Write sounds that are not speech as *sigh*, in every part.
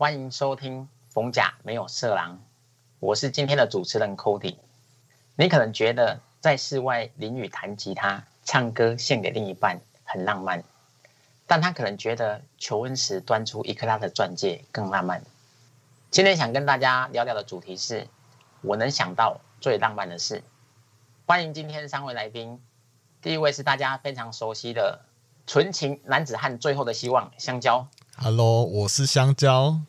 欢迎收听《逢甲没有色狼》，我是今天的主持人 Cody。你可能觉得在室外淋雨弹吉他、唱歌献给另一半很浪漫，但他可能觉得求婚时端出一克拉的钻戒更浪漫。今天想跟大家聊聊的主题是我能想到最浪漫的事。欢迎今天三位来宾，第一位是大家非常熟悉的纯情男子汉，最后的希望香蕉。Hello，我是香蕉。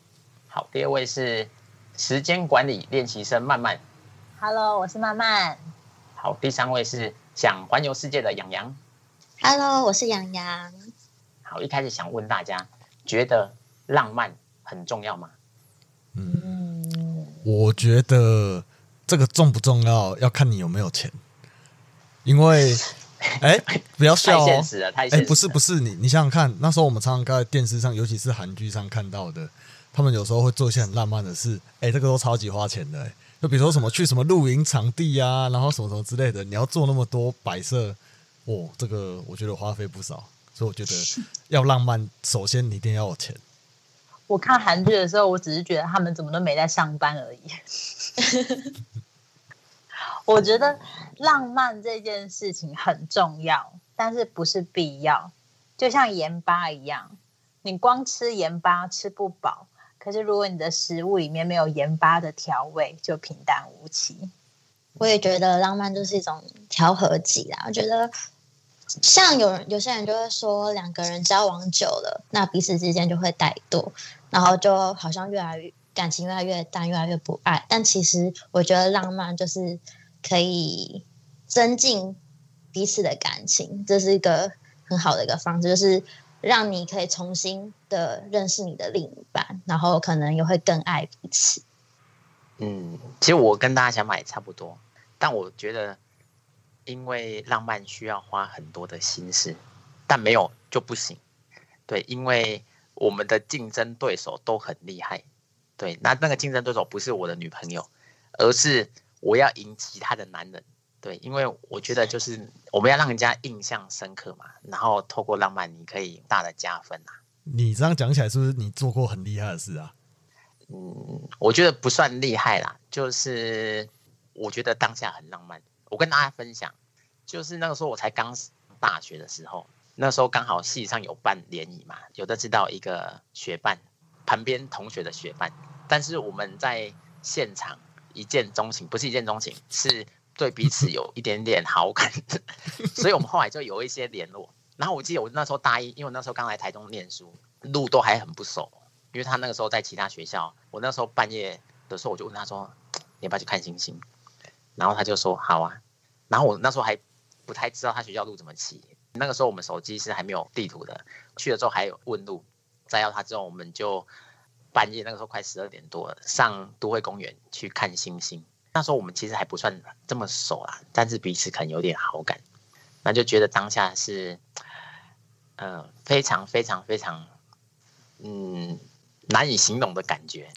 好，第二位是时间管理练习生曼曼。Hello，我是曼曼。好，第三位是想环游世界的洋洋。Hello，我是洋洋。好，一开始想问大家，觉得浪漫很重要吗？嗯，我觉得这个重不重要，要看你有没有钱。因为，哎、不要笑哦。现实了，太哎、现实了。不是不是，你你想想看，那时候我们常常在电视上，尤其是韩剧上看到的，他们有时候会做一些很浪漫的事，哎、这个都超级花钱的、哎就比如说什么去什么露营场地啊，然后什么什么之类的，你要做那么多摆设，哦，这个我觉得花费不少，所以我觉得要浪漫，首先你一定要有钱。我看韩剧的时候，我只是觉得他们怎么都没在上班而已。我觉得浪漫这件事情很重要，但是不是必要。就像盐巴一样，你光吃盐巴吃不饱，可是如果你的食物里面没有盐巴的调味，就平淡无奇。我也觉得浪漫就是一种调和剂啦。我觉得，像有人有些人就会说，两个人交往久了，那彼此之间就会怠惰，然后就好像越来越感情越来越淡，越来越不爱。但其实我觉得浪漫就是可以增进彼此的感情，这是一个很好的一个方式，就是让你可以重新的认识你的另一半，然后可能也会更爱彼此。嗯，其实我跟大家想法也差不多，但我觉得，因为浪漫需要花很多的心思，但没有就不行。对，因为我们的竞争对手都很厉害。对，那那个竞争对手不是我的女朋友，而是我要赢其他的男人。对，因为我觉得就是我们要让人家印象深刻嘛，然后透过浪漫，你可以大的加分啊。你这样讲起来，是不是你做过很厉害的事啊？嗯，我觉得不算厉害啦，就是我觉得当下很浪漫。我跟大家分享，就是那个时候我才刚上大学的时候，那时候刚好系上有办联谊嘛，有的知道一个学伴，旁边同学的学伴，但是我们在现场一见钟情，不是一见钟情，是对彼此有一点点好感，*laughs* 所以我们后来就有一些联络。然后我记得我那时候大一，因为我那时候刚来台中念书，路都还很不熟。因为他那个时候在其他学校，我那时候半夜的时候我就问他说：“你要不要去看星星？”然后他就说：“好啊。”然后我那时候还不太知道他学校路怎么骑，那个时候我们手机是还没有地图的，去了之后还有问路，再要他之后我们就半夜那个时候快十二点多了，上都会公园去看星星。那时候我们其实还不算这么熟啦，但是彼此可能有点好感，那就觉得当下是，呃，非常非常非常，嗯。难以形容的感觉，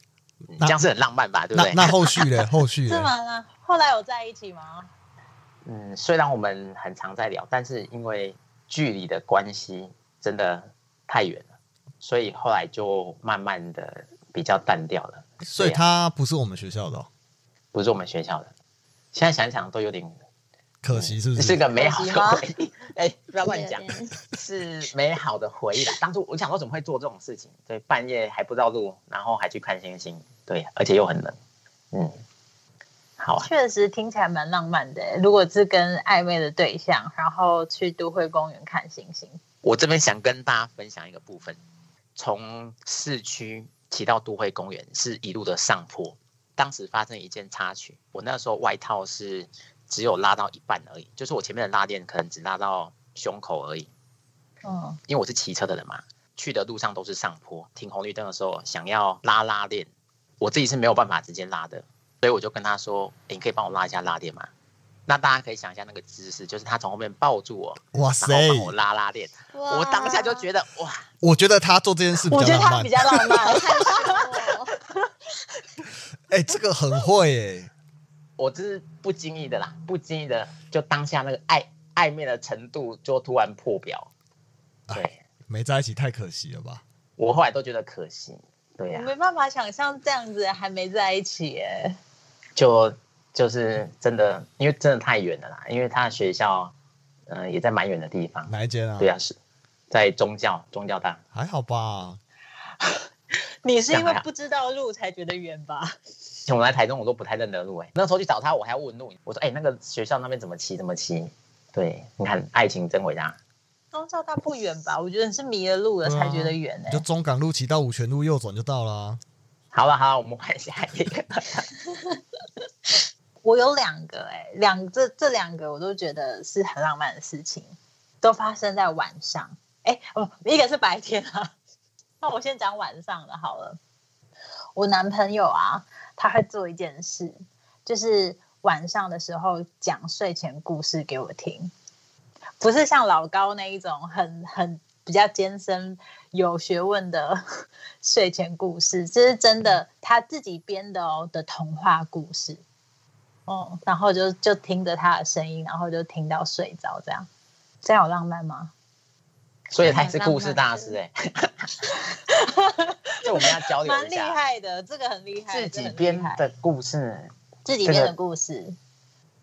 嗯这样是很浪漫吧？对不对？那那后续呢？*laughs* 后续嘞？是吗？那后来有在一起吗？嗯，虽然我们很常在聊，但是因为距离的关系真的太远了，所以后来就慢慢的比较淡掉了。所以他不是我们学校的、哦，不是我们学校的，现在想想都有点可惜是不是？是个美好的回忆。哎，不要乱讲，是美好的回忆啦。当初我想说怎么会做这种事情？对，半夜还不知道路，然后还去看星星，对，而且又很冷。嗯，好啊。确实听起来蛮浪漫的。如果是跟暧昧的对象，然后去都会公园看星星，我这边想跟大家分享一个部分，从市区骑到都会公园是一路的上坡。当时发生一件插曲，我那时候外套是只有拉到一半而已，就是我前面的拉链可能只拉到胸口而已。嗯，因为我是骑车的人嘛，去的路上都是上坡，停红绿灯的时候想要拉拉链，我自己是没有办法直接拉的，所以我就跟他说：“诶你可以帮我拉一下拉链吗？”那大家可以想一下那个姿势，就是他从后面抱住我，哇塞！然后帮我拉拉链。我当下就觉得哇，我觉得他做这件事比我较浪漫觉得他比。较浪漫。*laughs* *laughs* 哎、这个很会哎、*laughs* 我只是不经意的啦，不经意的就当下那个暧暧昧的程度就突然破表。对没在一起太可惜了吧？我后来都觉得可惜，对呀、我没办法想象这样子还没在一起哎。就就是真的，因为真的太远了啦，因为他的学校，嗯、也在蛮远的地方。哪一间啊？对啊，是在宗教宗教大。还好吧。你是因为不知道路才觉得远吧？*laughs* 我来台中，我都不太认得路哎、那时候去找他，我还要问路。我说：“哎、那个学校那边怎么骑？怎么骑？”对，你看，爱情真伟大。宗教大不远吧？我觉得你是迷了路了才觉得远哎就。中港路骑到五泉路右转就到了啊。好了好了，我们换下一个。*laughs* 我有两个哎、两这这两个我都觉得是很浪漫的事情，都发生在晚上。哎、哦，一个是白天啊，那我先讲晚上的好了。我男朋友啊，他会做一件事，就是晚上的时候讲睡前故事给我听，不是像老高那一种很很比较艰深有学问的 *laughs* 睡前故事，这是真的他自己编的哦的童话故事。哦，然后就就听着他的声音，然后就听到睡着，这样，这样有浪漫吗？所以他是故事大师哎、就我们要交流蛮厉害的，这个很厉害，自己编的故事。自己编的故事，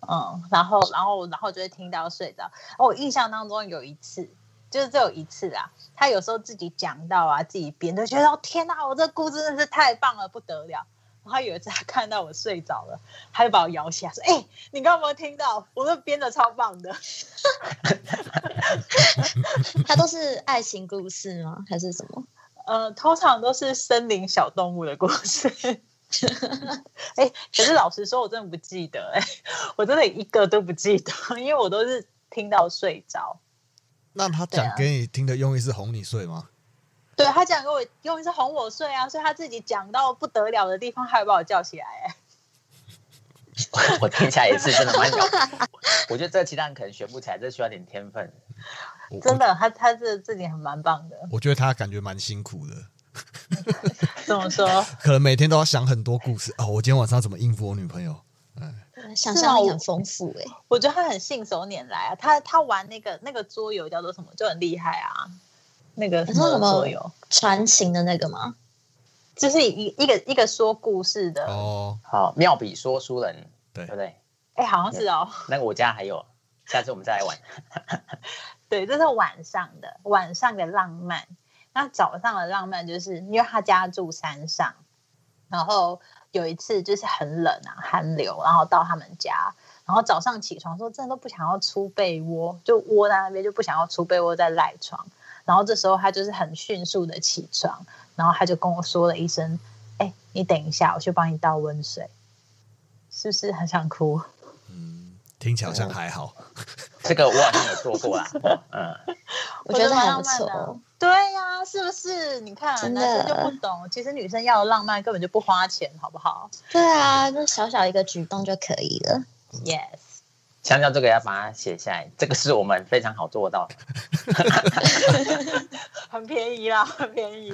嗯，然后然后然后就会听到睡着。哦我印象当中有一次，就是只有一次啊，他有时候自己讲到啊，自己编，就觉得哦天哪，我这故事真的是太棒了，不得了。然后有一次他看到我睡着了，他就把我摇起来说：“哎、你刚刚有没有听到？我都编的超棒的。*laughs* 它都是爱情故事吗？还是什么？” *laughs* 呃，通常都是森林小动物的故事。哎、可是老实说，我真的不记得、哎，我真的一个都不记得，因为我都是听到睡着。那他讲给你听的用意是哄你睡吗？对他讲给我用意是哄我睡啊，所以他自己讲到不得了的地方，他还把我叫起来、哎，*laughs* 我听起来也是真的蛮屌。*laughs* 我觉得这个其他人可能学不起来，这需要点天分。真的，他他这这点很蛮棒的。我，我觉得他感觉蛮辛苦的，*laughs* 怎么说？可能每天都要想很多故事哦。我今天晚上怎么应付我女朋友？嗯想象力很丰富哎、我觉得他很信手拈来啊。他他玩那个那个桌游叫做什么，就很厉害啊。那个说什么么桌游，传情的那个吗？就是一一个一个说故事的。哦，好，妙笔说书人，对对不对？哎、好像是哦。那个我家还有，下次我们再来玩。*laughs* 对，这是晚上的晚上的浪漫。那早上的浪漫就是因为他家住山上，然后有一次就是很冷啊，寒流，然后到他们家，然后早上起床说真的都不想要出被窝，就窝在那边就不想要出被窝再赖床。然后这时候他就是很迅速的起床，然后他就跟我说了一声：“哎、你等一下，我去帮你倒温水。”是不是很想哭？嗯，听起来好像还好。这个我好像有做过啦。*laughs* 嗯，我觉得还不蛮浪漫。对呀、是不是？你看，男生就不懂，其实女生要的浪漫根本就不花钱，好不好对啊，就小小一个举动就可以了。？Yes，强调这个要把它写下来，这个是我们非常好做到的。*laughs* 很便宜啦，很便宜。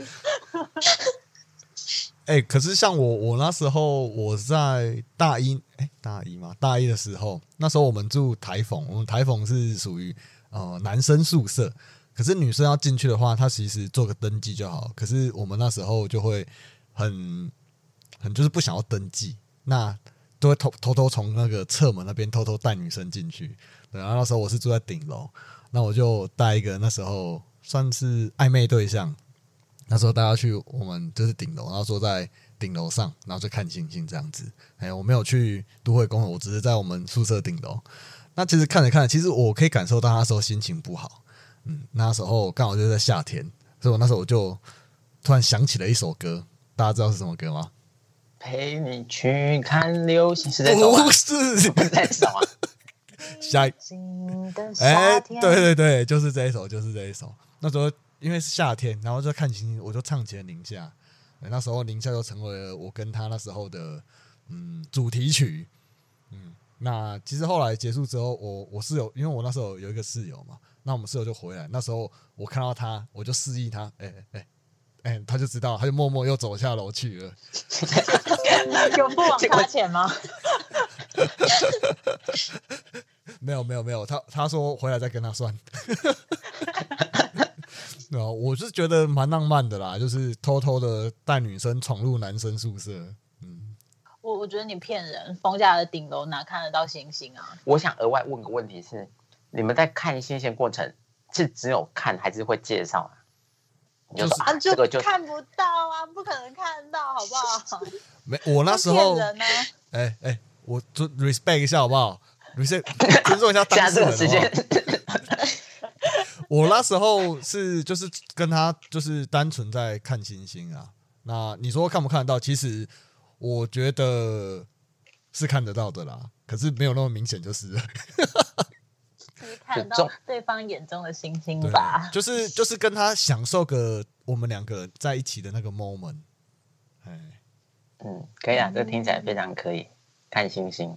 哎、*laughs* 可是像我，我那时候我在大一，哎、大一嘛，大一的时候，那时候我们住台 phòng，我们台 phòng 是属于呃男生宿舍，可是女生要进去的话，她其实做个登记就好。可是我们那时候就会很很就是不想要登记，那都会偷偷偷从那个侧门那边偷偷带女生进去。对，然后那时候我是住在顶楼，那我就带一个那时候算是暧昧对象，那时候大家去我们就是顶楼，然后坐在顶楼上，然后就看星星这样子。哎，我没有去都会公园，我只是在我们宿舍顶楼。那其实看着看着，其实我可以感受到那时候心情不好。嗯，那时候刚好就是在夏天，所以我那时候我就突然想起了一首歌，大家知道是什么歌吗？陪你去看流星是这首吗不？是，不是这首啊。*laughs* 下一哎，对对对，就是这一首，就是这一首。那时候因为是夏天，然后就看星星，我就唱起了《宁夏》。对那时候《宁夏》就成为了我跟他那时候的嗯主题曲。嗯，那其实后来结束之后，我我室友，因为我那时候有一个室友嘛，那我们室友就回来。那时候我看到他，我就示意他，哎哎哎，他就知道，他就默默又走下楼去了。*laughs* 有付网咖钱吗？*laughs* 没有没有没有，他他说回来再跟他算。*laughs* 对啊，我是觉得蛮浪漫的啦，就是偷偷的带女生闯入男生宿舍。嗯，我我觉得你骗人，逢甲的顶楼哪看得到星星啊？我想额外问个问题是，你们在看星星过程是只有看还是会介绍啊？你就说啊，这个就看不到啊，不可能看到，好不好？*laughs* 没，我那时骗候，哎哎，我就 respect 一下好不好？respect *laughs* 尊重一下当现在事这人个时好好间，*laughs* 我那时候是就是跟他就是单纯在看星星啊。那你说看不看得到？其实我觉得是看得到的啦，可是没有那么明显，就是了就是看到对方眼中的星星吧，。就是就是跟他享受个我们两个在一起的那个 moment。哎，嗯，可以啊，这个听起来非常可以。看星星，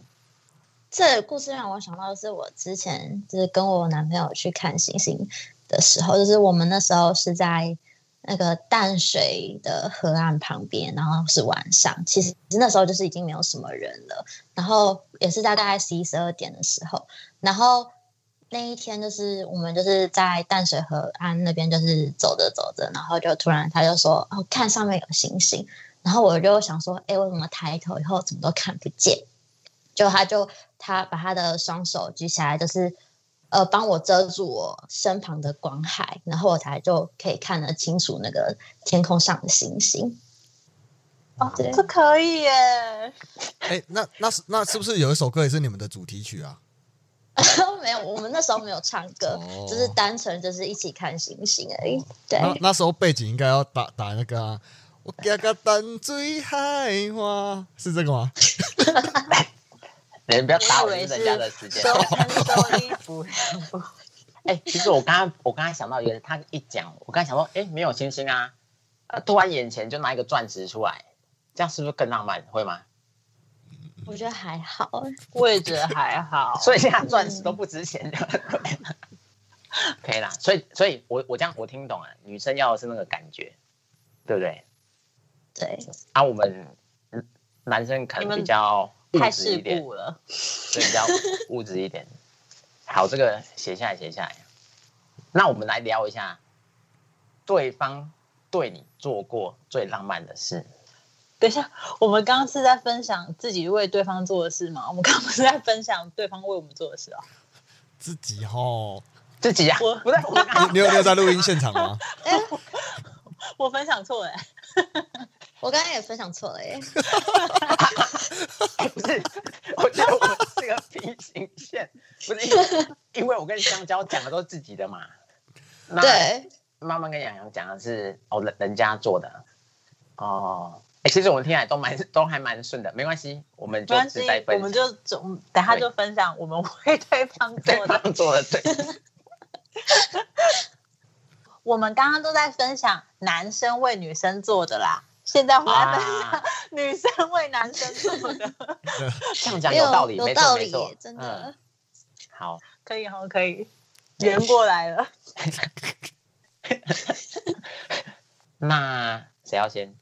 这故事让我想到的是我之前就是跟我男朋友去看星星的时候，就是我们那时候是在那个淡水的河岸旁边，然后是晚上，其实那时候就是已经没有什么人了，然后也是大概十一十二点的时候，然后那一天就是我们就是在淡水河岸那边就是走着走着，然后就突然他就说哦看上面有星星，然后我就想说，哎，我怎么抬头以后怎么都看不见？就他就他把他的双手举起来，就是呃帮我遮住我身旁的光海，然后我才就可以看得清楚那个天空上的星星。哦，这可以耶！哎，那那是那是不是有一首歌也是你们的主题曲啊？*laughs* 没有，我们那时候没有唱歌，哦就是单纯就是一起看星星而已。对，那那时候背景应该要打打那个、啊，我加个淡水海花，是这个吗？*laughs* 你不要打我以为是我人家的时间。收身收衣服，*laughs* 哎、其实我刚刚我刚才想到一个，他一讲，我刚才想说，哎、没有星星啊，呃，突然眼前就拿一个钻石出来，这样是不是更浪漫？会吗？我觉得还好。*laughs* 我也觉得还好。所以现在钻石都不值钱了，可以啦。所以，所以我我这样我听懂了，女生要的是那个感觉，对不对？对，啊，我们嗯男生可能比较物太世质一点，故了，对，比较物质一点。好，这个写下来，写下来。那我们来聊一下，对方对你做过最浪漫的事。等一下，我们刚刚是在分享自己为对方做的事吗？我们刚刚不是在分享对方为我们做的事啊？自己吼，自己啊，我不是我刚刚你你有你有在录音现场吗？*laughs* 我分享错了欸，我刚刚也分享错了耶。*laughs* 哎，不是，我觉得我们是个平行线，不是因为因为我跟香蕉讲的都是自己的嘛。那对，妈妈跟洋洋讲的是哦人人家做的哦。哎、其实我们听起来都蛮都还蛮顺的，没关系，我们就没关系只在，分我们就总等下就分享我们为对方 *laughs* 做的。方做的对。我们刚刚都在分享男生为女生做的啦，现在我们来分享啊，*laughs* 女生为男生做的，*laughs* 这样讲有道理，有没错道理没错，，真的。嗯。好，可以好，可以圆过来了。那谁要先？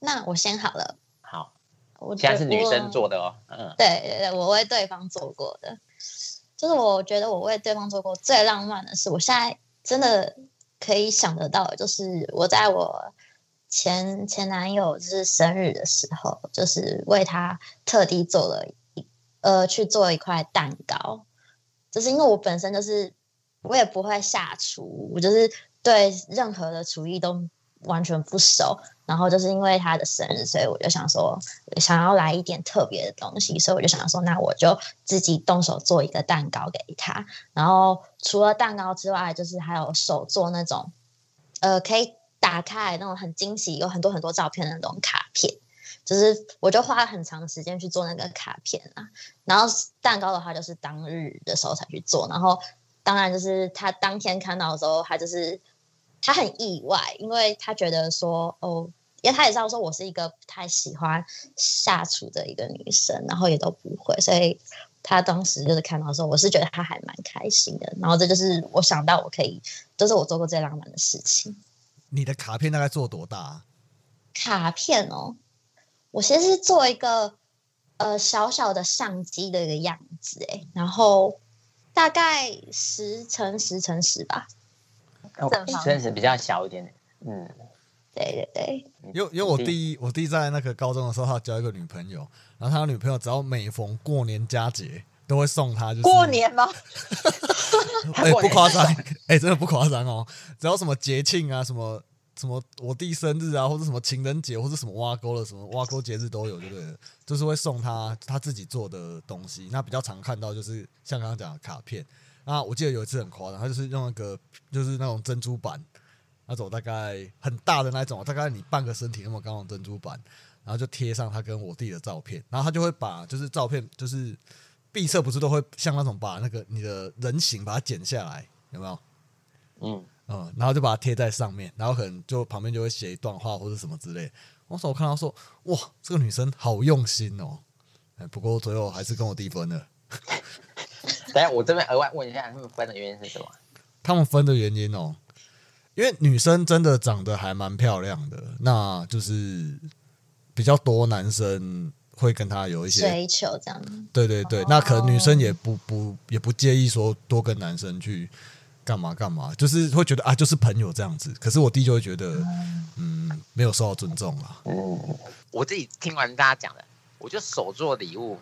那我先好了，好，我现在是女生做的哦。嗯，对对对，我为对方做过的，就是我觉得我为对方做过最浪漫的事，我现在真的可以想得到，就是我在我前前男友就是生日的时候，就是为他特地做了一呃去做一块蛋糕，就是因为我本身就是我也不会下厨，我就是对任何的厨艺都完全不熟。然后就是因为他的生日，所以我就想说，想要来一点特别的东西，所以我就想说，那我就自己动手做一个蛋糕给他。然后除了蛋糕之外，就是还有手做那种，呃，可以打开那种很惊喜，有很多很多照片的那种卡片。就是我就花了很长的时间去做那个卡片啊。然后蛋糕的话，就是当日的时候才去做。然后当然就是他当天看到的时候，他就是他很意外，因为他觉得说哦。因为他也知道说我是一个不太喜欢下厨的一个女生，然后也都不会，所以他当时就是看到的时候，我是觉得他还蛮开心的。然后这就是我想到我可以，这、是我做过最浪漫的事情。你的卡片大概做多大、啊？卡片哦，我其实是做一个呃小小的相机的一个样子，哎，然后大概十乘十乘十吧。哦正方真是比较小一点点。嗯，对对对，因为因为我弟我弟在那个高中的时候，他交一个女朋友，然后他的女朋友只要每逢过年佳节都会送他，就是过年吗？*laughs* 哎、不夸张，哎、真的不夸张哦。只要什么节庆啊，什么什么我弟生日啊，或者什么情人节，或者什么挖沟的什么挖沟节日都有，对不对？就是会送他他自己做的东西。那比较常看到就是像刚刚讲的卡片。那我记得有一次很夸张，他就是用那个就是那种珍珠板，那种大概很大的那种，大概你半个身体那么高的珍珠板，然后就贴上他跟我弟的照片，然后他就会把就是照片就是毕设不是都会像那种把那个你的人形把它剪下来，有没有？嗯，嗯，然后就把它贴在上面，然后可能就旁边就会写一段话或者什么之类。我说我看到说，哇，这个女生好用心哦。哎，不过最后还是跟我弟分了。*laughs* 等下我这边额外问一下，他们分的原因是什么？他们分的原因哦，因为女生真的长得还蛮漂亮的，那就是比较多男生会跟她有一些追求这样，对对对，那可能女生也不不也不介意说多跟男生去干嘛干嘛，就是会觉得啊，就是朋友这样子。可是我弟就会觉得，嗯，没有受到尊重啊。嗯，我自己听完大家讲的，我觉得手做礼物，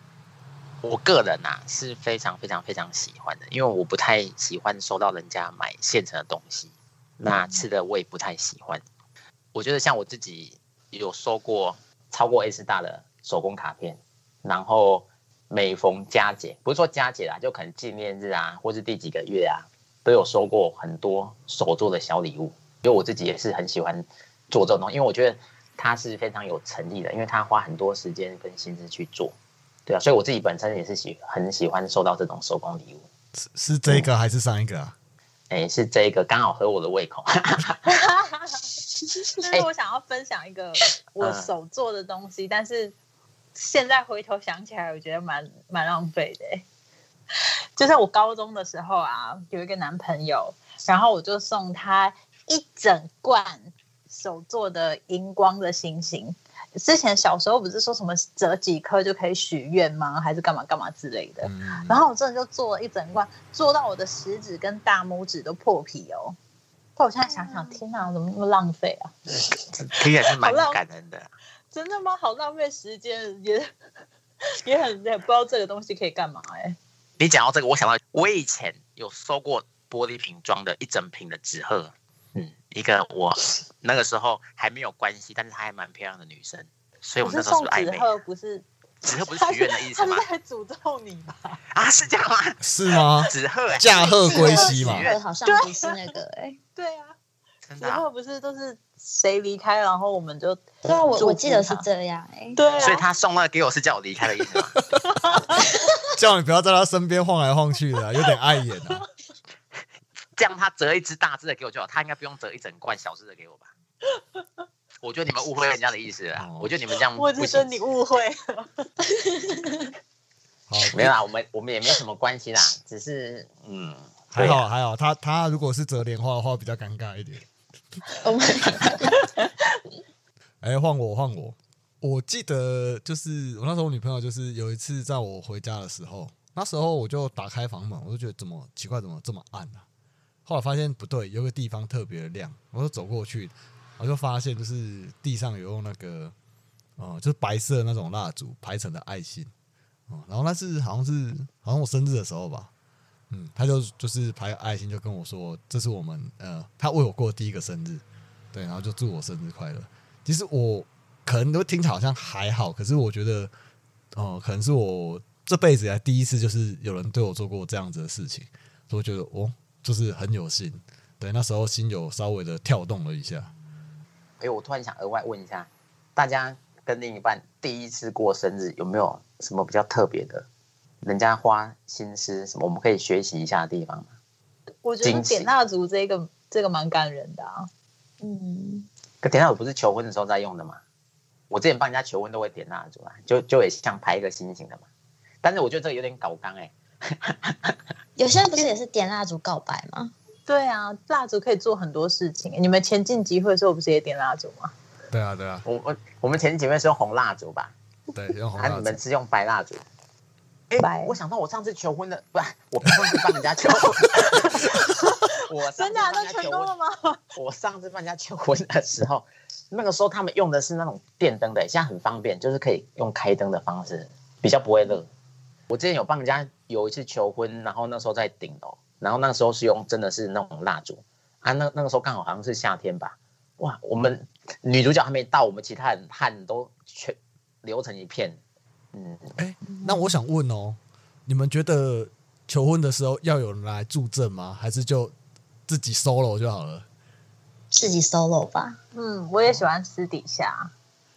我个人啊是非常非常非常喜欢的，因为我不太喜欢收到人家买现成的东西，那吃的我也不太喜欢。我觉得像我自己有收过超过 A 四大的手工卡片，然后每逢佳节，不是说佳节啦，就可能纪念日啊，或是第几个月啊，都有收过很多手做的小礼物。因为我自己也是很喜欢做这种东西，因为我觉得它是非常有诚意的，因为他花很多时间跟心思去做，对啊，所以我自己本身也是喜很喜欢收到这种手工礼物。是是这个还是上一个啊？哎，是这个刚好合我的胃口。*laughs* 就是我想要分享一个 *laughs* 我手做的东西，但是现在回头想起来，我觉得蛮蛮浪费的欸。就在我高中的时候啊，有一个男朋友，然后我就送他一整罐手做的荧光的星星。之前小时候不是说什么折几颗就可以许愿吗？还是干嘛干嘛之类的。嗯，然后我真的就做了一整罐，做到我的食指跟大拇指都破皮哦。但我现在想想，天哪，怎么那么浪费啊？听起来是蛮感人的。真的吗？好浪费时间，也也很也，不知道这个东西可以干嘛哎、你讲到这个，我想到我以前有收过玻璃瓶装的一整瓶的纸鹤，嗯，一个我那个时候还没有关系，但是她还蛮漂亮的女生，所以我那时候是不是暧昧？不是，纸鹤不是 *laughs* 许愿的意思吗他？是在诅咒你吧？啊，是这样吗？*laughs* 是吗？纸鹤、欸，驾鹤归西嘛许。愿好像不是那个哎、*laughs* 对啊，真的啊、纸鹤不是都是谁离开，然后我们就对啊，我我记得是这样哎、对啊，所以他送那个给我是叫我离开的意思吗？叫你不要在他身边晃来晃去的啊、有点碍眼啊。这样他折一只大只的给我就好，他应该不用折一整罐小只的给我吧？*laughs* 我觉得你们误会人家的意思了我觉得你们这样我只是。你误会了。好，没有啦，我们我们也没什么关系啦，只是嗯，还好还好，他他如果是折莲花的话，比较尴尬一点。我们 *laughs* 哎，换我换我，我记得就是我那时候我女朋友就是有一次在我回家的时候，那时候我就打开房门，我就觉得怎么奇怪，怎么这么暗啊？后来发现不对，有个地方特别亮，我就走过去，我就发现就是地上有用那个哦、就是白色那种蜡烛排成的爱心哦、然后那是好像是好像我生日的时候吧，嗯，他就就是排爱心，就跟我说这是我们呃他为我过第一个生日，对，然后就祝我生日快乐。其实我可能都听起来好像还好，可是我觉得哦、可能是我这辈子以来第一次就是有人对我做过这样子的事情，所以我觉得哦，就是很有心。对，那时候心有稍微的跳动了一下。哎，我突然想额外问一下，大家跟另一半第一次过生日有没有什么比较特别的，人家花心思什么，我们可以学习一下的地方吗？我觉得点蜡烛这个这个蛮感人的啊。嗯，可点蜡烛不是求婚的时候在用的吗？我之前帮人家求婚都会点蜡烛啊，就就也像排一个心形的嘛。但是我觉得这个有点搞纲哎、*laughs* 有些人不是也是点蜡烛告白吗？对啊，蜡烛可以做很多事情。你们前进集会的时候不是也点蜡烛吗？对啊，对啊，我我我们前几位是用红蜡烛吧？对，用红啊，蜡烛你们。是用白蜡烛？哎、拜我想到我上次求婚的，不，我上次帮人家求婚，*laughs* 我真的那成功了，吗？我上次帮人家求婚的时候，那个时候他们用的是那种电灯的，现在很方便，就是可以用开灯的方式，比较不会热。我之前有帮人家有一次求婚，然后那时候在顶楼，然后那个时候是用真的是那种蜡烛啊，那那个时候刚好好像是夏天吧，哇，我们女主角还没到，我们其他人汗都全流成一片，嗯，哎那我想问哦，你们觉得求婚的时候要有人来助阵吗？还是就自己 solo 就好了？自己 solo 吧。嗯，我也喜欢私底下，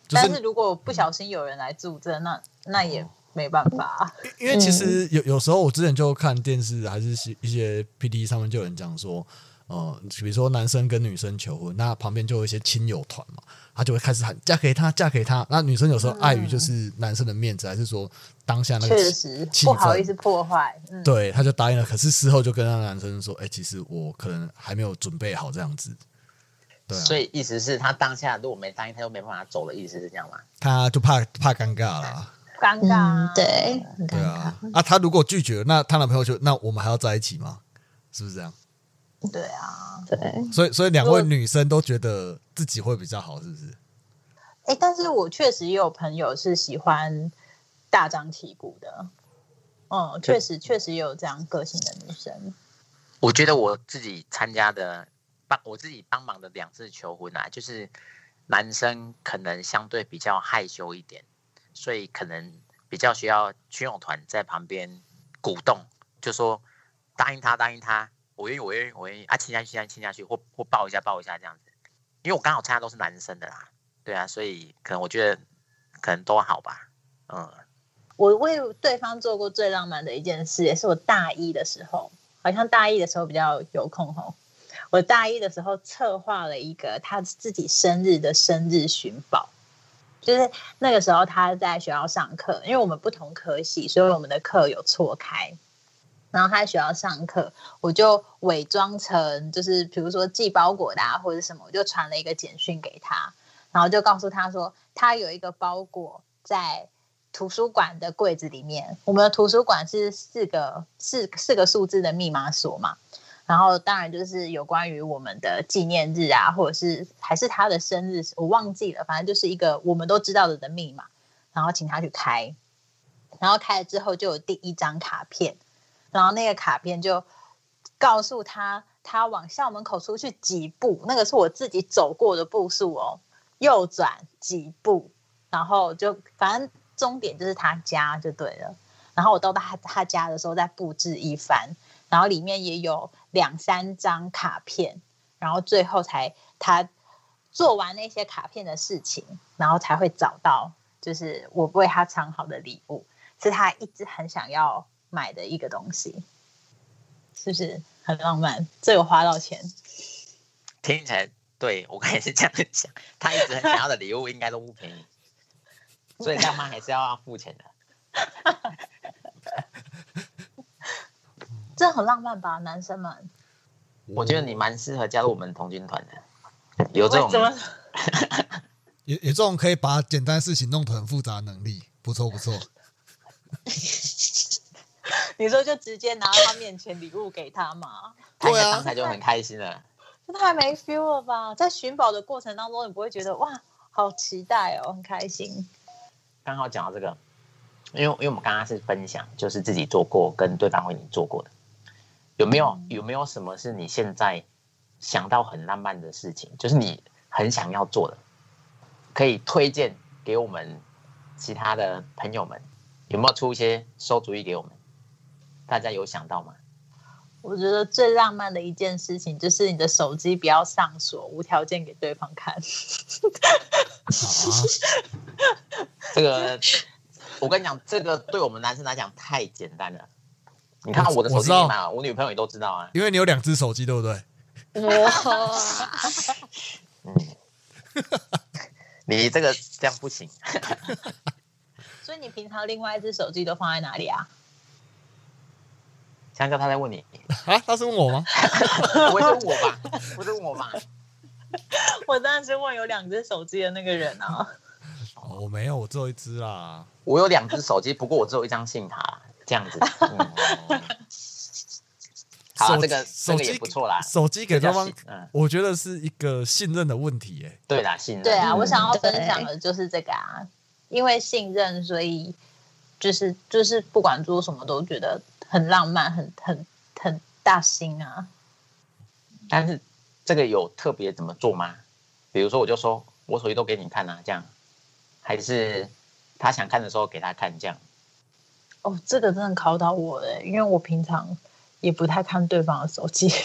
就是但是如果不小心有人来助阵，那那也没办法。因为其实有有时候我之前就看电视，还是一些 P D 上面就有人讲说，呃，比如说男生跟女生求婚，那旁边就有一些亲友团嘛，他就会开始喊嫁给他，嫁给他。那女生有时候碍于就是男生的面子，还是说当下那个气确实不好意思破坏。嗯，对，他就答应了。可是事后就跟那个男生说：“哎、其实我可能还没有准备好这样子。”对啊，所以意思是他当下如果没答应，他就没办法走的意思是这样吗？他就怕怕尴尬啦。尴尬啊。嗯，对，很尴对啊尬。，啊，他如果拒绝，那她男朋友就那我们还要在一起吗？是不是这样？对啊。对，所以所以两位女生都觉得自己会比较好，是不是？哎，但是我确实也有朋友是喜欢大张旗鼓的。嗯，确实确实也有这样个性的女生。我觉得我自己参加的帮我自己帮忙的两次求婚啊，就是男生可能相对比较害羞一点，所以可能比较需要群友团在旁边鼓动，就说答应他，答应他，我愿意，我愿意，我愿意啊，亲下去，亲下去，亲下去，或或抱一下，抱一下这样子。因为我刚好参加都是男生的啦，对啊，所以可能我觉得可能都好吧，嗯，我为对方做过最浪漫的一件事，也是我大一的时候，好像大一的时候比较有空吼。我大一的时候策划了一个他自己生日的生日寻宝，就是那个时候他在学校上课，因为我们不同科系，所以我们的课有错开。然后他在学校上课，我就伪装成就是比如说寄包裹的啊或者什么，我就传了一个简讯给他，然后就告诉他说他有一个包裹在图书馆的柜子里面。我们的图书馆是四个四四个数字的密码锁嘛，然后当然就是有关于我们的纪念日啊，或者是还是他的生日，我忘记了，反正就是一个我们都知道的的密码，然后请他去开，然后开了之后就有第一张卡片，然后那个卡片就告诉他他往校门口出去几步，那个是我自己走过的步数哦，右转几步，然后就反正终点就是他家就对了。然后我到他他家的时候再布置一番，然后里面也有两三张卡片，然后最后才他做完那些卡片的事情，然后才会找到就是我为他藏好的礼物，是他一直很想要买的一个东西，是不是很浪漫？这有花到钱，听起来对我刚也是这样想，他一直很想要的礼物应该都不便宜，所以浪漫还是要付钱的。这很浪漫吧，男生们？我觉得你蛮适合加入我们童军团的，有这种怎么？*laughs* 有有这种可以把简单事情弄得很复杂的能力，不错不错。*laughs* 你说就直接拿到他面前礼物给他嘛？对啊刚才就很开心了。这太没 feel 了吧？在寻宝的过程当中，你不会觉得哇，好期待哦，很开心。刚好讲到这个，因为因为我们刚刚是分享，就是自己做过跟对方为你做过的，有没有有没有什么是你现在想到很浪漫的事情，就是你很想要做的，可以推荐给我们其他的朋友们，有没有出一些馊主意给我们？大家有想到吗？我觉得最浪漫的一件事情就是你的手机不要上锁，无条件给对方看。啊，这个我跟你讲，这个对我们男生来讲太简单了。你看我的手机密码，我女朋友也都知道啊。因为你有两只手机，对不对？哇，嗯，你这个这样不行。*laughs* 所以你平常另外一只手机都放在哪里啊？香蕉他在问你，啊，他是问我吗？不会是问我吧？不是问我吧？我 *laughs* 当然是问有两只手机的那个人啊。哦，我没有，我只有一只啦。我有两只手机，不过我只有一张信卡啦，这样子。嗯 *laughs* 好这个这个手机也不错啦。手机给对方这叫信，嗯，我觉得是一个信任的问题，哎，对啦，信任。对啊，嗯我想要分享的就是这个啊，因为信任，所以就是就是不管做什么都觉得很浪漫，很很很大心啊。但是这个有特别怎么做吗？比如说，我就说我手机都给你看啊，这样，还是他想看的时候给他看这样？哦，这个真的考倒我了，因为我平常也不太看对方的手机。*laughs*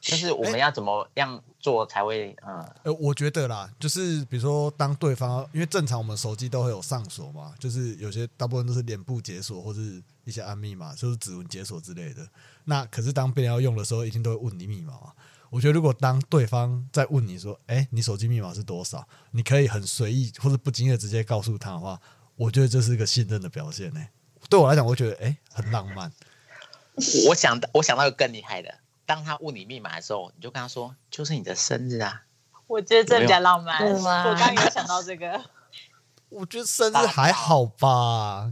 就是我们要怎么样做才会嗯呃，我觉得啦，就是比如说，当对方因为正常我们手机都会有上锁嘛，就是有些大部分都是脸部解锁或是一些按密码，就是指纹解锁之类的。那可是当别人要用的时候，一定都会问你密码嘛。我觉得如果当对方在问你说：“哎、你手机密码是多少？”你可以很随意或者不经意的直接告诉他的话，我觉得这是一个信任的表现呢、对我来讲，我觉得哎、很浪漫。我想到我想到一个更厉害的，当他问你密码的时候，你就跟他说就是你的生日啊。*laughs* 我觉得这比较浪漫。有有我刚刚有想到这个，*laughs* 我觉得生日还好吧，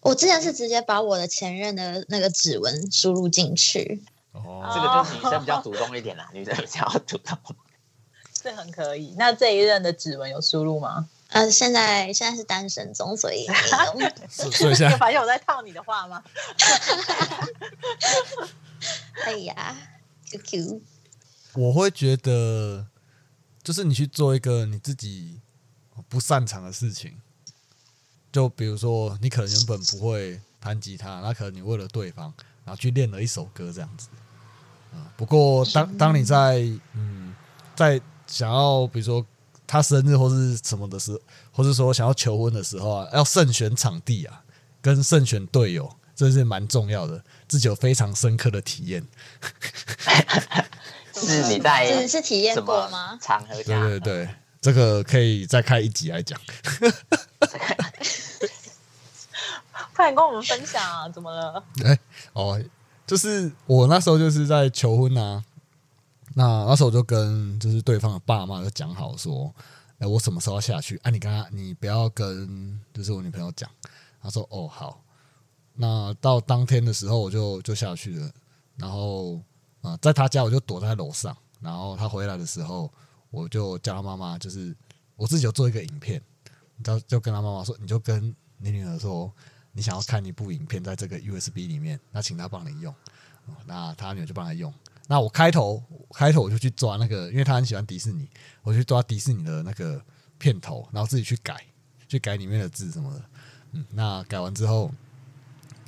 我之前是直接把我的前任的那个指纹输入进去，哦，这个就是女生比较主动一点啦，女生比较主动。*laughs* 这很可以。那这一任的指纹有输入吗？呃，现在现在是单身中，所以没有所 *laughs* 所以现在 *laughs* 有发现我在套你的话吗？*laughs* 哎呀，QQ，我会觉得，就是你去做一个你自己不擅长的事情，就比如说你可能原本不会弹吉他，那可能你为了对方，然后去练了一首歌这样子。啊，不过当当你在嗯在想要比如说他生日或是什么的时候，或是说想要求婚的时候啊，要慎选场地啊，跟慎选队友，这是蛮重要的，自己有非常深刻的体验。*laughs* 是你在是是体验过吗？对场合对？对对，这个可以再开一集来讲。*laughs* 快点跟我们分享啊！怎么了？哦，就是我那时候就是在求婚啊，那那时候我就跟就是对方的爸妈就讲好说，哎、我什么时候要下去？啊，你刚刚你不要跟就是我女朋友讲。他说哦好，那到当天的时候我就就下去了，然后啊、在他家我就躲在楼上，然后他回来的时候我就叫他妈妈，就是我自己有做一个影片，就就跟他妈妈说，你就跟你女儿说，你想要看一部影片在这个 USB 里面，那请他帮你用，那他女儿就帮他用。那我开头开头我就去抓那个，因为他很喜欢迪士尼，我去抓迪士尼的那个片头，然后自己去改，去改里面的字什么的。嗯，那改完之后，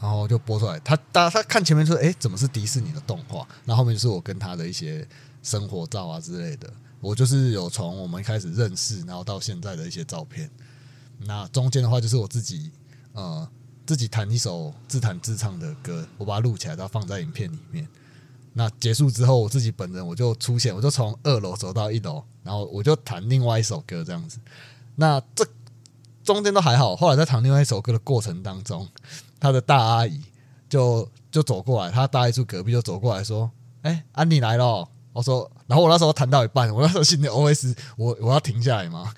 然后就播出来。他大家他看前面说，哎，怎么是迪士尼的动画？那后面是我跟他的一些生活照啊之类的。我就是有从我们开始认识，然后到现在的一些照片。那中间的话，就是我自己呃自己弹一首自弹自唱的歌，我把它录起来，然后放在影片里面。那结束之后，我自己本人我就出现，我就从二楼走到一楼，然后我就弹另外一首歌这样子。那这中间都还好，后来在弹另外一首歌的过程当中，他的大阿姨就就走过来，他大姨住隔壁就走过来说：“哎、安妮来了。”我说，然后我那时候弹到一半，我那时候心里 OS：我我要停下来吗？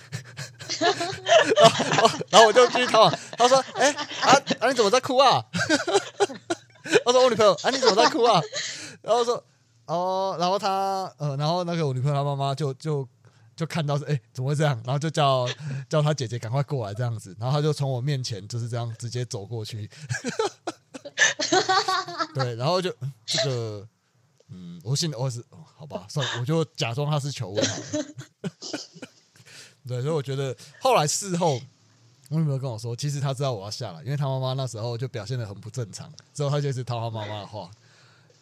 *laughs* 然后然后我就继续弹，他说：“哎、啊啊你怎么在哭啊？” *laughs* 我说：“我女朋友啊你怎么在哭啊？”然后说：“哦，然后他呃，然后那个我女朋友她妈妈就就就看到是哎、怎么会这样？然后就叫叫他姐姐赶快过来这样子，然后他就从我面前就是这样直接走过去，*laughs* 对，然后就这个嗯，我心里我是，好吧，算了，我就假装他是求婚好了。*laughs* 对，所以我觉得后来事后，我女朋友跟我说，其实她知道我要下来，因为她妈妈那时候就表现的很不正常，之后她就一直套她妈妈的话。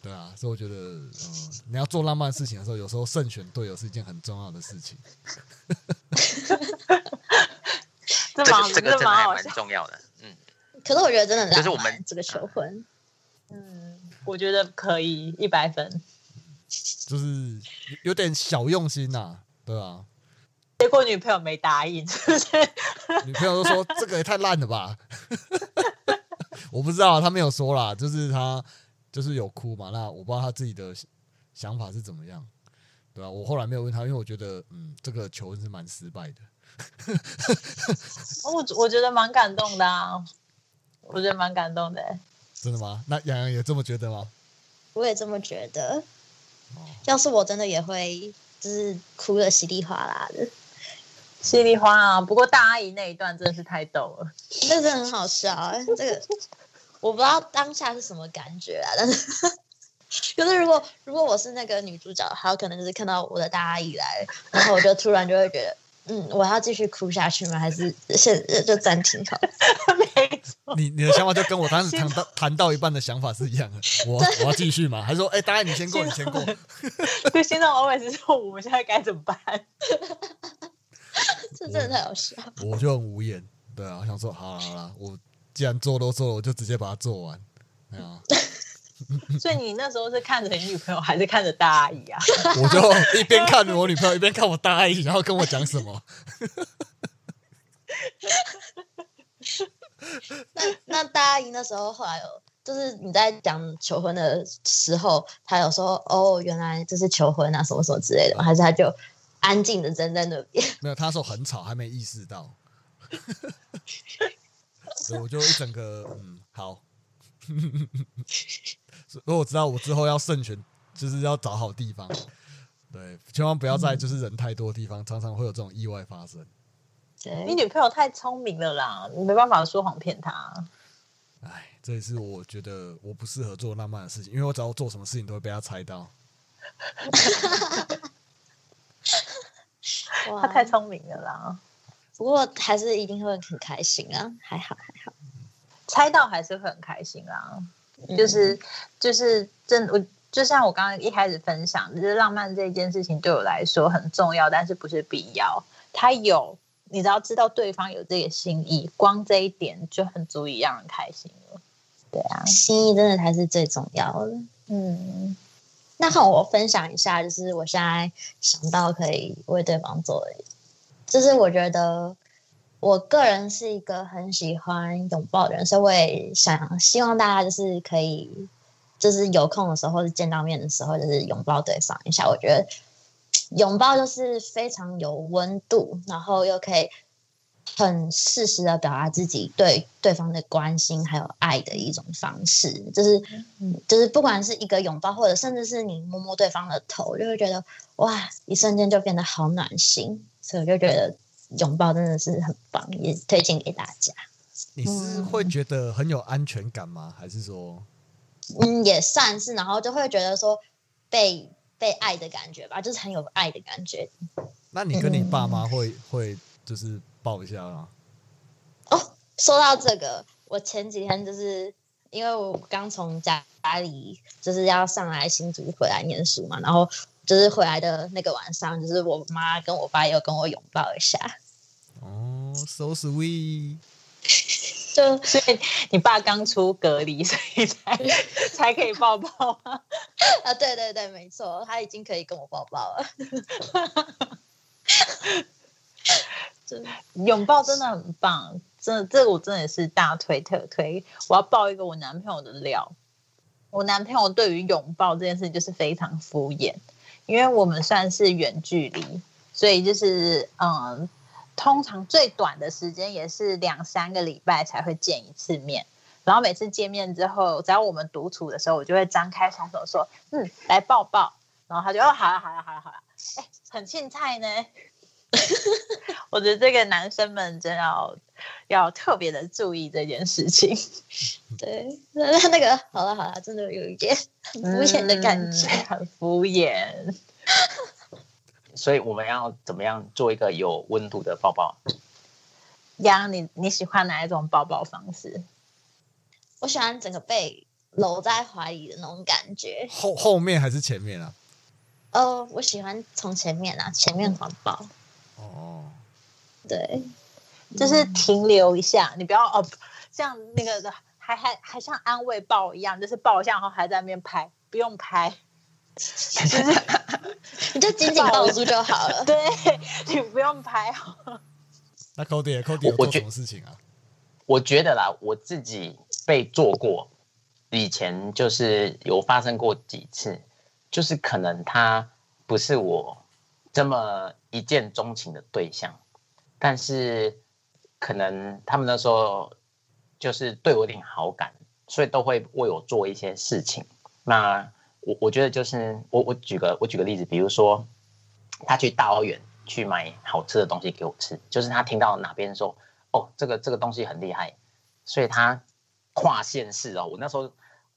对啊，所以我觉得，嗯、你要做浪漫事情的时候，有时候慎选队友是一件很重要的事情。这 *laughs* 这蛮个这个真的还蛮。重要的。嗯，可是我觉得真的很就是我们这个求婚，嗯，我觉得可以一百分。就是有点小用心呐、对吧、结果女朋友没答应，是不是？*laughs* 女朋友都说这个也太烂了吧，*laughs* 我不知道，他没有说啦，就是他就是有哭嘛，那我不知道他自己的想法是怎么样，对吧、我后来没有问他，因为我觉得嗯，这个求婚是蛮失败的。我我觉得蛮感动的啊。我觉得蛮感动的。真的吗？那洋洋也这么觉得吗？我也这么觉得。哦要是我真的也会，就是哭的稀里哗啦的，*laughs* 稀里哗啦，不过大阿姨那一段真的是太逗了。那真的很好笑、欸。这个我不知道当下是什么感觉啊，但是可是如果如果我是那个女主角，还有可能就是看到我的大阿姨来，然后我就突然就会觉得，嗯，我要继续哭下去吗？还是现就暂停好？*laughs* 没错，你你的想法就跟我当时 *laughs* 谈到谈到一半的想法是一样的。*laughs* 我我要继续吗？还是说，哎、大概你先过，你先过。对，现在 always 说我们现在该怎么办？这真的太好笑。我就很无言。对啊，我想说，好了好了，我既然做都做了，我就直接把它做完。*laughs* 所以你那时候是看着你女朋友，还是看着大阿姨啊？*laughs* 我就一边看着我女朋友，一边看我大阿姨，然后跟我讲什么。*laughs* 那那大阿姨那时候后来有，就是你在讲求婚的时候，她有说哦，原来这是求婚啊，什么什么之类的吗？还是她就安静的站在那边？没有，她说很吵，还没意识到。所以我就一整个嗯好，*laughs* 所以我知道我之后要慎选，就是要找好地方，对，千万不要在就是人太多的地方，常常会有这种意外发生。你，女朋友太聪明了啦，你没办法说谎骗她。哎，这也是我觉得我不适合做浪漫的事情，因为我只要做什么事情都会被她猜到。*laughs* 哇她太聪明了啦，不过还是一定会很开心啊，还好还好。猜到还是会很开心啊。嗯就是就是真我就像我刚刚一开始分享，就是浪漫这件事情对我来说很重要，但是不是必要。他有，你只要知道对方有这个心意，光这一点就很足以让人开心了。对啊，心意真的才是最重要的。嗯，那好，我分享一下，就是我现在想到可以为对方做的，就是我觉得我个人是一个很喜欢拥抱的人，所以我也想希望大家就是可以，就是有空的时候或者见到面的时候，就是拥抱对方一下。我觉得拥抱就是非常有温度，然后又可以很适时的表达自己对对方的关心还有爱的一种方式，就是就是不管是一个拥抱，或者甚至是你摸摸对方的头，就会觉得哇，一瞬间就变得好暖心。所以我就觉得拥抱真的是很棒，也推荐给大家。你是会觉得很有安全感吗？还是说，嗯，也算是，然后就会觉得说被被爱的感觉吧，就是很有爱的感觉。那你跟你爸妈会会就是抱一下吗？哦，说到这个，我前几天就是因为我刚从家里就是要上来新竹回来念书嘛，然后就是回来的那个晚上，就是我妈跟我爸又跟我拥抱一下，哦，so sweet。*laughs* 就所以你爸刚出隔离，所以才 *laughs* 才可以抱抱吗？*laughs* 啊，对对对，没错，他已经可以跟我抱抱了。真的拥抱真的很棒，真的，这个我真的是大推特推。我要爆一个我男朋友的料，我男朋友对于拥抱这件事就是非常敷衍，因为我们算是远距离，所以就是嗯，通常最短的时间也是两三个礼拜才会见一次面。然后每次见面之后，只要我们独处的时候，我就会张开双手说：“嗯，来抱抱。”然后他就哦，好了，好了，好了，好了，哎，很青菜呢。*laughs* 我觉得这个男生们真要要特别的注意这件事情，*laughs* 对，那那那个好了好了，真的有一点很敷衍的感觉。嗯很敷衍。所以我们要怎么样做一个有温度的抱抱？杨，你你喜欢哪一种抱抱方式？我喜欢整个被搂在怀里的那种感觉。后后面还是前面啊？哦，我喜欢从前面啊，前面环抱。哦，对，就是停留一下，你不要哦，像那个还还还像安慰抱一样，就是抱一下，然后还在那边拍，不用拍，*laughs* 就是你就紧紧抱住就好了。对你不用拍哦。*laughs* 那 Cody Cody 有我觉做什么事情啊？我觉得啦，我自己被做过，以前就是有发生过几次，就是可能他不是我这么一见钟情的对象，但是可能他们那时候就是对我有点好感，所以都会为我做一些事情。那我我觉得就是我我举个我举个例子，比如说他去大老远去买好吃的东西给我吃，就是他听到哪边说哦这个这个东西很厉害，所以他跨县市哦。我那时候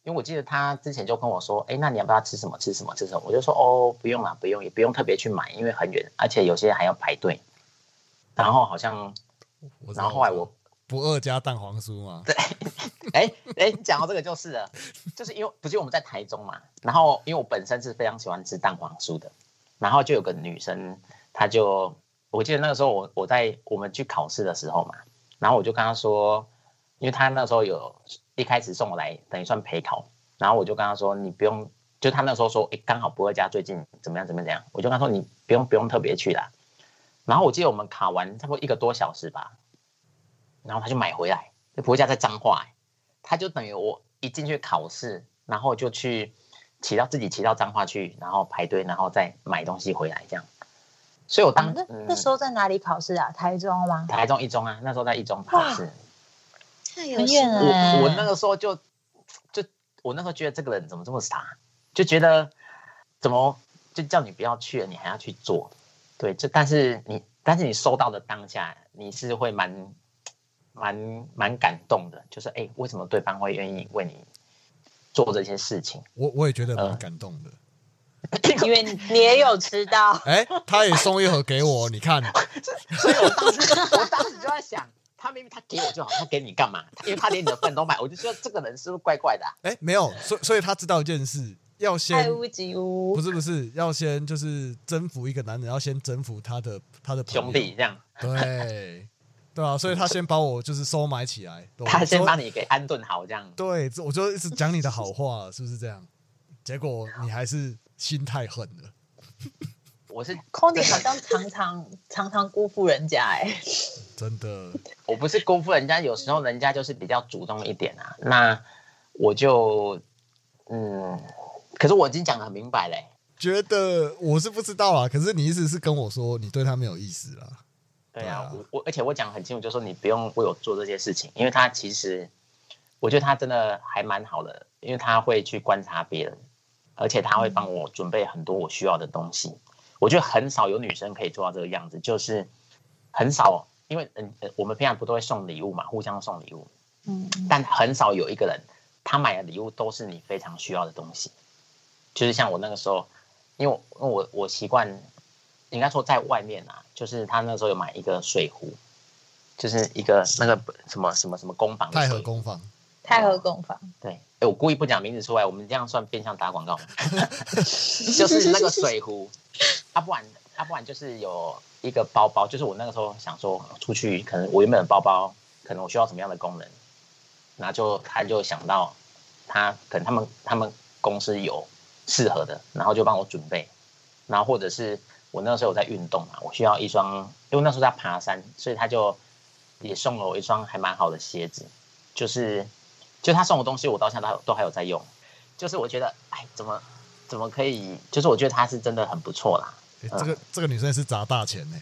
因为我记得他之前就跟我说，哎，那你要不要吃什么吃什么吃什么？我就说哦不用了不用，也不用特别去买，因为很远，而且有些还要排队。然后好像，然后后来我不二加蛋黄酥嘛，对，哎哎，你讲到这个就是了，就是因为不是我们在台中嘛，然后因为我本身是非常喜欢吃蛋黄酥的，然后就有个女生，她就我记得那个时候我我在我们去考试的时候嘛，然后我就跟她说，因为她那时候有一开始送我来等于算陪考，然后我就跟她说你不用，就她那时候说哎刚好不二家最近怎么样怎么样怎样，我就跟她说你不用不用特别去啦，然后我记得我们考完差不多一个多小时吧，然后他就买回来，那不二家在彰化、欸。他就等于我一进去考试，然后就去骑到自己骑到彰化去，然后排队，然后再买东西回来这样。所以我当、啊那时候在哪里考试啊？台中吗？台中一中啊，那时候在一中考试，太有很心了我我那个时候就就我那时候觉得这个人怎么这么傻，就觉得怎么就叫你不要去了，你还要去做，对，这但是你但是你收到的当下，你是会蛮蛮蛮感动的，就是哎、为什么对方会愿意为你做这些事情？我我也觉得蛮嗯感动的。*laughs* 因为你也有吃到，*laughs* 哎，他也送一盒给我，你看，*laughs* 所以我当时我当时就在想，他明明他给我就好，他给你干嘛？因为他连你的份都买，我就觉得这个人是不是怪怪的、啊？哎，没有，所以所以他知道一件事，要先爱屋及乌不。是不是，要先就是征服一个男人，要先征服他的他的兄弟，这样，对对啊，所以他先把我就是收买起来，*laughs* 他先把你给安顿好，这样。对，我就一直讲你的好话，是不是这样？结果你还是心太狠了。我是 Conny 好像常常常常辜负人家哎、真的，我不是辜负人家，有时候人家就是比较主动一点啊，那我就嗯，可是我已经讲的很明白嘞、觉得我是不知道啊，可是你意思是跟我说你对他没有意思啦？对啊，对啊我我而且我讲得很清楚，就说你不用为我做这些事情，因为他其实我觉得他真的还蛮好的，因为他会去观察别人，而且他会帮我准备很多我需要的东西。我觉得很少有女生可以做到这个样子，就是很少，因为嗯，呃我们平常不都会送礼物嘛，互相送礼物，嗯，但很少有一个人他买的礼物都是你非常需要的东西。就是像我那个时候，因为我因为我我习惯，应该说在外面啊，就是他那时候有买一个水壶，就是一个那个什么什么什么工坊的太和工坊，太和工坊，对，哎，我故意不讲名字出来，我们这样算变相打广告？*laughs* 就是那个水壶，啊，不然啊，不然就是有一个包包，就是我那个时候想说出去，可能我原本的包包可能我需要什么样的功能，然后就他就想到他可能他们他们公司有适合的，然后就帮我准备，然后或者是我那时候有在运动嘛，我需要一双，因为那时候在爬山，所以他就也送了我一双还蛮好的鞋子，就是就他送我东西，我到现在都都还有在用。就是我觉得，哎，怎么怎么可以？就是我觉得他是真的很不错啦。诶这个这个女生是砸大钱呢、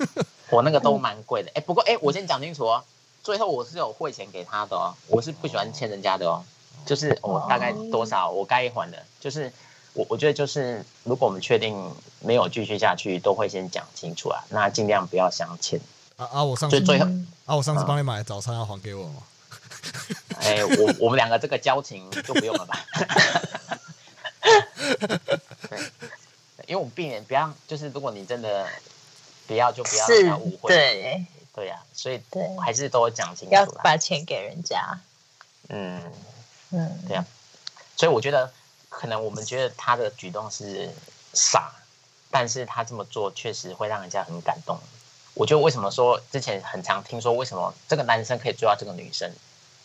*laughs* 我那个都蛮贵的，哎、不过哎、我先讲清楚哦，最后我是有汇钱给他的哦，我是不喜欢欠人家的哦，就是我大概多少我该还的，就是我我觉得就是如果我们确定没有继续下去，都会先讲清楚啊，那尽量不要相欠。啊啊！我上次就最后，啊，我上次帮你买的早餐要还给我吗？*laughs* 哎、我我们两个这个交情就不用了吧。对，因为我们避免不要，就是如果你真的不要，就不要让是他误，会。对对呀、所以对，还是都讲清楚要啦。把钱给人家，嗯，嗯，对啊，所以我觉得可能我们觉得他的举动是傻，但是他这么做确实会让人家很感动。我觉得为什么说之前很常听说，为什么这个男生可以追到这个女生，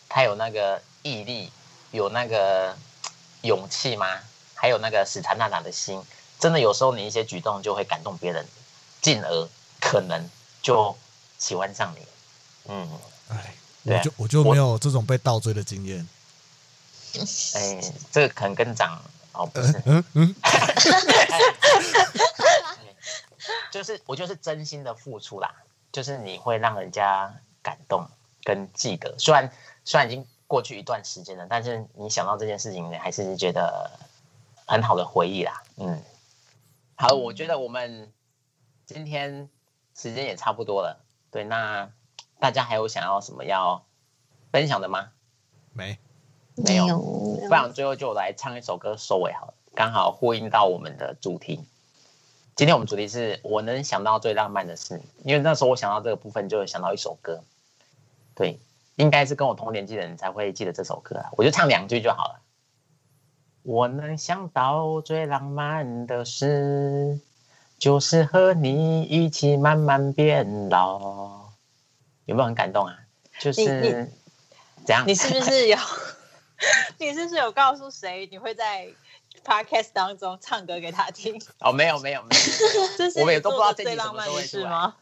他有那个毅力，有那个勇气吗？还有那个死缠烂打的心，真的有时候你一些举动就会感动别人，进而可能就喜欢上你。嗯，哎，我就我就没有这种被倒追的经验。哎，这个可能跟长哦不是，嗯嗯，*laughs* 就是我就是真心的付出啦，就是你会让人家感动跟记得。虽然虽然已经过去一段时间了，但是你想到这件事情，你还是觉得很好的回忆啦。嗯，好，我觉得我们今天时间也差不多了。对，那大家还有想要什么要分享的吗？没，没有有，不然最后就来唱一首歌收尾好了，刚好呼应到我们的主题。今天我们主题是我能想到最浪漫的事，因为那时候我想到这个部分，就会想到一首歌。对，应该是跟我同年纪的人才会记得这首歌啊，我就唱两句就好了。我能想到最浪漫的事，就是和你一起慢慢变老。有没有很感动啊？就是怎样？你是不是有？你是不是有告诉谁你会在 podcast 当中唱歌给他听？哦，没有没有 *laughs* 没有，这是我们也都不知道这浪漫的事吗？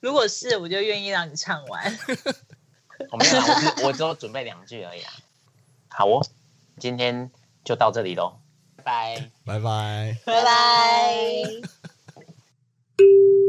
如果是，我就愿意让你唱完。我 *laughs* 没有，我只我只有准备两句而已啊。好哦，今天就到这里喽，拜拜。拜拜。拜拜。*laughs*